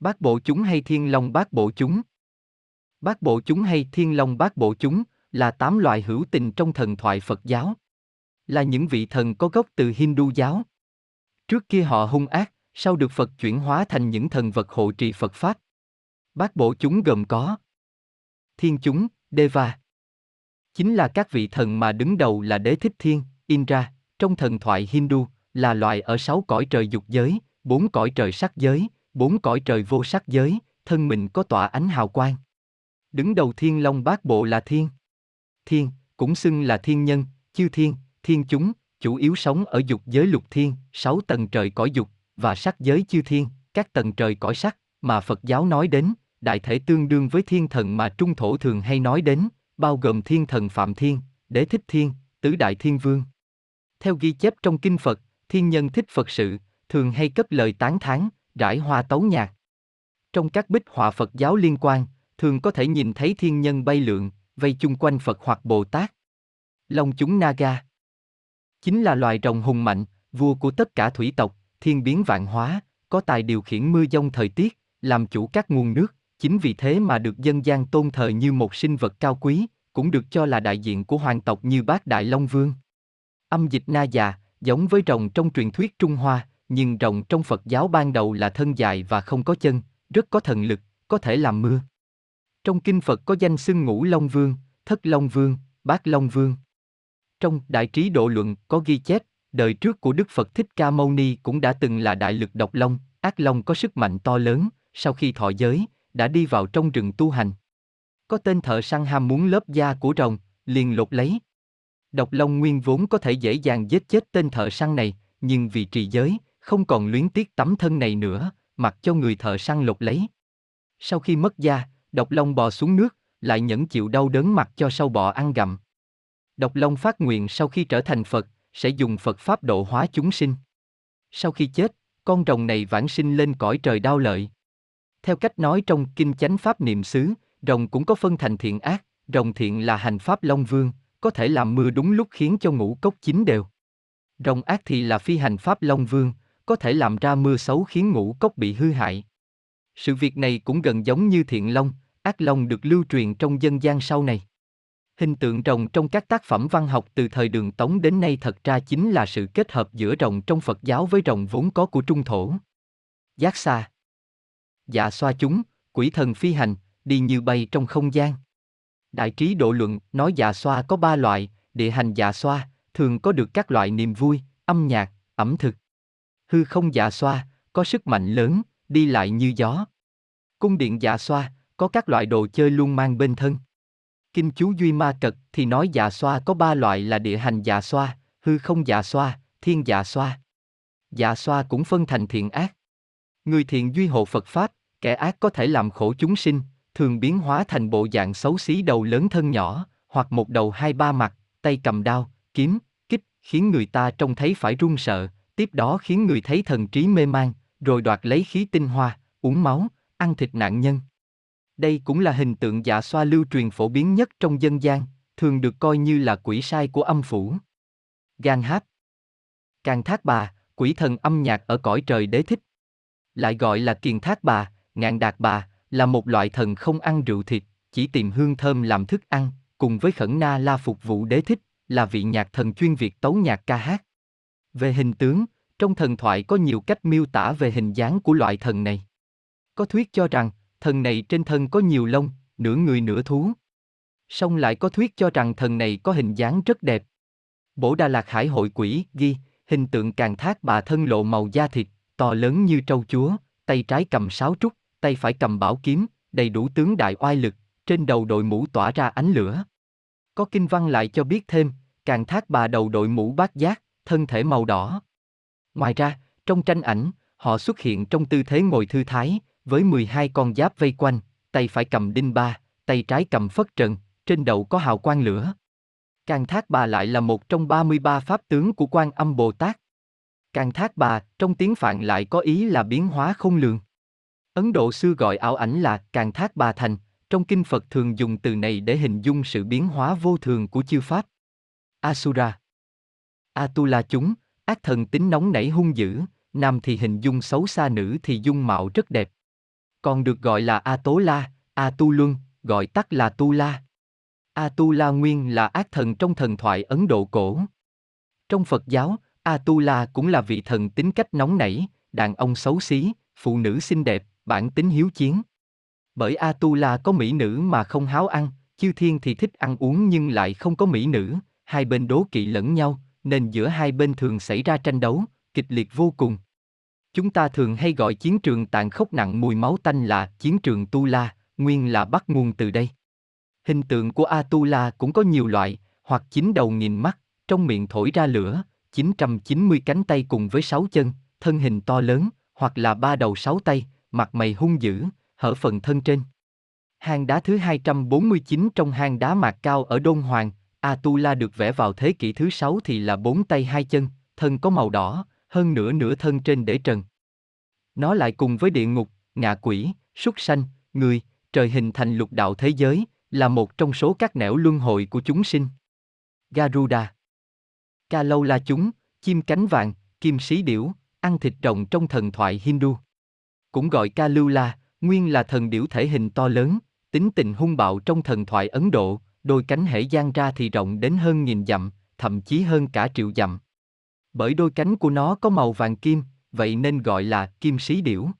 Bát bộ chúng hay thiên long bát bộ chúng? Bát bộ chúng hay thiên long bát bộ chúng là tám loại hữu tình trong thần thoại Phật giáo. Là những vị thần có gốc từ Hindu giáo. Trước kia họ hung ác, sau được Phật chuyển hóa thành những thần vật hộ trì Phật Pháp. Bát bộ chúng gồm có Thiên chúng, Deva. Chính là các vị thần mà đứng đầu là Đế Thích Thiên, Indra, trong thần thoại Hindu, là loại ở sáu cõi trời dục giới, bốn cõi trời sắc giới, bốn cõi trời vô sắc giới, thân mình có tỏa ánh hào quang. Đứng đầu thiên long bát bộ là thiên. Thiên, cũng xưng là thiên nhân, chư thiên, thiên chúng, chủ yếu sống ở dục giới lục thiên, sáu tầng trời cõi dục, và sắc giới chư thiên, các tầng trời cõi sắc, mà Phật giáo nói đến, đại thể tương đương với thiên thần mà Trung Thổ thường hay nói đến, bao gồm thiên thần Phạm Thiên, Đế Thích Thiên, Tứ Đại Thiên Vương. Theo ghi chép trong Kinh Phật, thiên nhân thích Phật sự, thường hay cất lời tán thán, rải hoa tấu nhạc. Trong các bích họa Phật giáo liên quan, thường có thể nhìn thấy thiên nhân bay lượn, vây chung quanh Phật hoặc Bồ Tát. Long chúng Naga Chính là loài rồng hùng mạnh, vua của tất cả thủy tộc, thiên biến vạn hóa, có tài điều khiển mưa dông thời tiết, làm chủ các nguồn nước, chính vì thế mà được dân gian tôn thờ như một sinh vật cao quý, cũng được cho là đại diện của hoàng tộc như bác Đại Long Vương. Âm dịch na già, giống với rồng trong truyền thuyết Trung Hoa, nhưng rồng trong Phật giáo ban đầu là thân dài và không có chân, rất có thần lực, có thể làm mưa. Trong kinh Phật có danh xưng ngũ Long Vương, Thất Long Vương, Bát Long Vương. Trong Đại Trí Độ Luận có ghi chép, đời trước của Đức Phật Thích Ca Mâu Ni cũng đã từng là đại lực độc long, ác long có sức mạnh to lớn, sau khi thọ giới, đã đi vào trong rừng tu hành. Có tên thợ săn ham muốn lớp da của rồng, liền lột lấy. Độc long nguyên vốn có thể dễ dàng giết chết tên thợ săn này, nhưng vì trì giới, không còn luyến tiếc tấm thân này nữa, mặc cho người thợ săn lột lấy. Sau khi mất da, độc long bò xuống nước, lại nhẫn chịu đau đớn mặc cho sâu bọ ăn gặm. Độc long phát nguyện sau khi trở thành Phật, sẽ dùng Phật Pháp độ hóa chúng sinh. Sau khi chết, con rồng này vãng sinh lên cõi trời đau lợi. Theo cách nói trong Kinh Chánh Pháp Niệm xứ, rồng cũng có phân thành thiện ác, rồng thiện là hành Pháp Long Vương, có thể làm mưa đúng lúc khiến cho ngũ cốc chín đều. Rồng ác thì là phi hành Pháp Long Vương, có thể làm ra mưa xấu khiến ngũ cốc bị hư hại. Sự việc này cũng gần giống như thiện long, ác long được lưu truyền trong dân gian sau này. Hình tượng rồng trong các tác phẩm văn học từ thời đường Tống đến nay thật ra chính là sự kết hợp giữa rồng trong Phật giáo với rồng vốn có của Trung Thổ. Giác xa Dạ xoa chúng, quỷ thần phi hành, đi như bay trong không gian. Đại trí độ luận nói dạ xoa có ba loại, địa hành dạ xoa, thường có được các loại niềm vui, âm nhạc, ẩm thực. Hư không dạ xoa, có sức mạnh lớn, đi lại như gió. Cung điện dạ xoa, có các loại đồ chơi luôn mang bên thân. Kinh chú Duy Ma Cật thì nói dạ xoa có ba loại là địa hành dạ xoa, hư không dạ xoa, thiên dạ xoa. Dạ xoa cũng phân thành thiện ác. Người thiện duy hộ Phật Pháp, kẻ ác có thể làm khổ chúng sinh, thường biến hóa thành bộ dạng xấu xí đầu lớn thân nhỏ, hoặc một đầu hai ba mặt, tay cầm đao, kiếm, kích, khiến người ta trông thấy phải run sợ, tiếp đó khiến người thấy thần trí mê man, rồi đoạt lấy khí tinh hoa, uống máu, ăn thịt nạn nhân. Đây cũng là hình tượng dạ xoa lưu truyền phổ biến nhất trong dân gian, thường được coi như là quỷ sai của âm phủ. Gan hát Càng thác bà, quỷ thần âm nhạc ở cõi trời đế thích. Lại gọi là kiền thác bà, ngạn đạt bà, là một loại thần không ăn rượu thịt, chỉ tìm hương thơm làm thức ăn, cùng với khẩn na la phục vụ đế thích, là vị nhạc thần chuyên việc tấu nhạc ca hát. Về hình tướng, trong thần thoại có nhiều cách miêu tả về hình dáng của loại thần này. Có thuyết cho rằng, thần này trên thân có nhiều lông, nửa người nửa thú. Song lại có thuyết cho rằng thần này có hình dáng rất đẹp. Bổ Đà Lạt Hải hội quỷ ghi, hình tượng càng thác bà thân lộ màu da thịt, to lớn như trâu chúa, tay trái cầm sáo trúc, tay phải cầm bảo kiếm, đầy đủ tướng đại oai lực, trên đầu đội mũ tỏa ra ánh lửa. Có kinh văn lại cho biết thêm, càng thác bà đầu đội mũ bát giác, thân thể màu đỏ. Ngoài ra, trong tranh ảnh, họ xuất hiện trong tư thế ngồi thư thái, với 12 con giáp vây quanh, tay phải cầm đinh ba, tay trái cầm phất trần, trên đầu có hào quang lửa. Càng Thác Bà lại là một trong 33 pháp tướng của Quan Âm Bồ Tát. Càng Thác Bà, trong tiếng Phạn lại có ý là biến hóa không lường. Ấn Độ xưa gọi ảo ảnh là Càng Thác Bà Thành, trong kinh Phật thường dùng từ này để hình dung sự biến hóa vô thường của chư Pháp. Asura Atula chúng, ác thần tính nóng nảy hung dữ, nam thì hình dung xấu xa nữ thì dung mạo rất đẹp. còn được gọi là A Tố La, A Tu Luân, gọi tắt là Tu La. A Tu La nguyên là ác thần trong thần thoại Ấn Độ cổ. Trong Phật giáo, A Tu La cũng là vị thần tính cách nóng nảy, đàn ông xấu xí, phụ nữ xinh đẹp, bản tính hiếu chiến. Bởi A Tu La có mỹ nữ mà không háo ăn, chư thiên thì thích ăn uống nhưng lại không có mỹ nữ, hai bên đố kỵ lẫn nhau, nên giữa hai bên thường xảy ra tranh đấu, kịch liệt vô cùng. Chúng ta thường hay gọi chiến trường tàn khốc nặng mùi máu tanh là chiến trường Tu La, nguyên là bắt nguồn từ đây. Hình tượng của Atula cũng có nhiều loại, hoặc chín đầu nghìn mắt, trong miệng thổi ra lửa, 990 cánh tay cùng với sáu chân, thân hình to lớn, hoặc là ba đầu sáu tay, mặt mày hung dữ, hở phần thân trên. Hang đá thứ 249 trong hang đá mạc cao ở Đôn Hoàng, Atula được vẽ vào thế kỷ thứ sáu thì là bốn tay hai chân, thân có màu đỏ, hơn nửa nửa thân trên để trần. Nó lại cùng với địa ngục, ngạ quỷ, súc sanh, người, trời hình thành lục đạo thế giới, là một trong số các nẻo luân hồi của chúng sinh. Garuda Ca lâu la chúng, chim cánh vàng, kim sĩ điểu, ăn thịt rồng trong thần thoại Hindu. Cũng gọi ca lưu la, nguyên là thần điểu thể hình to lớn, tính tình hung bạo trong thần thoại Ấn Độ, đôi cánh hễ giang ra thì rộng đến hơn nghìn dặm, thậm chí hơn cả triệu dặm. Bởi đôi cánh của nó có màu vàng kim, vậy nên gọi là kim sĩ điểu.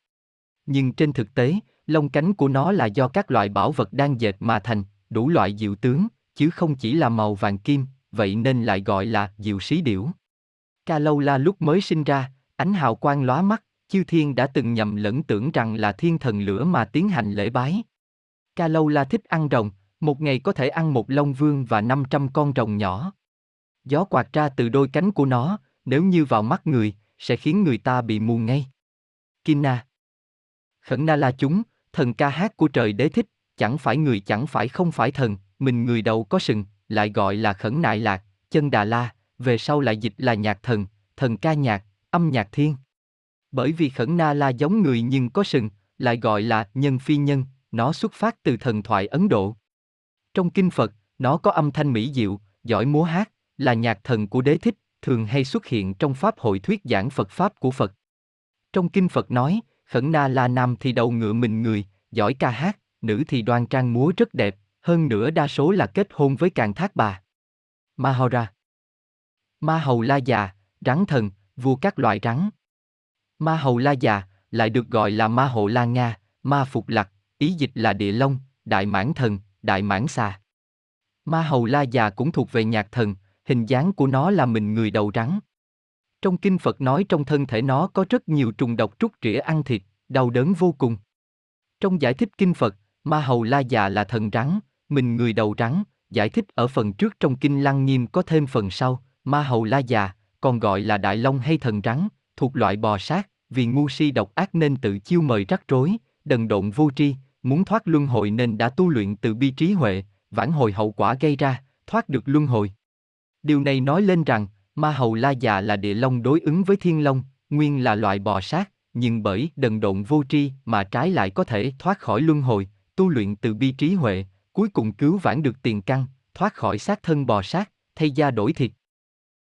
Nhưng trên thực tế, lông cánh của nó là do các loại bảo vật đang dệt mà thành, đủ loại diệu tướng, chứ không chỉ là màu vàng kim, vậy nên lại gọi là diệu sĩ điểu. Ca lâu la lúc mới sinh ra, ánh hào quang lóa mắt, chư thiên đã từng nhầm lẫn tưởng rằng là thiên thần lửa mà tiến hành lễ bái. Ca lâu la thích ăn rồng, một ngày có thể ăn một long vương và 500 con rồng nhỏ. Gió quạt ra từ đôi cánh của nó, nếu như vào mắt người, sẽ khiến người ta bị mù ngay. kina Khẩn Na là chúng, thần ca hát của trời đế thích, chẳng phải người chẳng phải không phải thần, mình người đầu có sừng, lại gọi là khẩn nại lạc, chân đà la, về sau lại dịch là nhạc thần, thần ca nhạc, âm nhạc thiên. Bởi vì khẩn na la giống người nhưng có sừng, lại gọi là nhân phi nhân, nó xuất phát từ thần thoại Ấn Độ. Trong kinh Phật, nó có âm thanh mỹ diệu, giỏi múa hát, là nhạc thần của đế thích, thường hay xuất hiện trong pháp hội thuyết giảng Phật Pháp của Phật. Trong kinh Phật nói, khẩn na la nam thì đầu ngựa mình người, giỏi ca hát, nữ thì đoan trang múa rất đẹp, hơn nữa đa số là kết hôn với càng thác bà. Mahora Ma hầu la già, rắn thần, vua các loại rắn. Ma hầu la già, lại được gọi là ma hộ la Nga, ma phục lạc, ý dịch là địa long, đại mãn thần, đại mãn xà. Ma hầu la già cũng thuộc về nhạc thần, hình dáng của nó là mình người đầu rắn. Trong kinh Phật nói trong thân thể nó có rất nhiều trùng độc trút rỉa ăn thịt, đau đớn vô cùng. Trong giải thích kinh Phật, Ma Hầu La Già là thần rắn, mình người đầu rắn, giải thích ở phần trước trong kinh Lăng Nghiêm có thêm phần sau, Ma Hầu La Già, còn gọi là Đại Long hay thần rắn, thuộc loại bò sát, vì ngu si độc ác nên tự chiêu mời rắc rối, đần độn vô tri, muốn thoát luân hồi nên đã tu luyện từ bi trí huệ, vãn hồi hậu quả gây ra, thoát được luân hồi. Điều này nói lên rằng, Ma Hầu La Già là địa long đối ứng với thiên long, nguyên là loại bò sát, nhưng bởi đần độn vô tri mà trái lại có thể thoát khỏi luân hồi, tu luyện từ bi trí huệ, cuối cùng cứu vãn được tiền căn, thoát khỏi xác thân bò sát, thay da đổi thịt.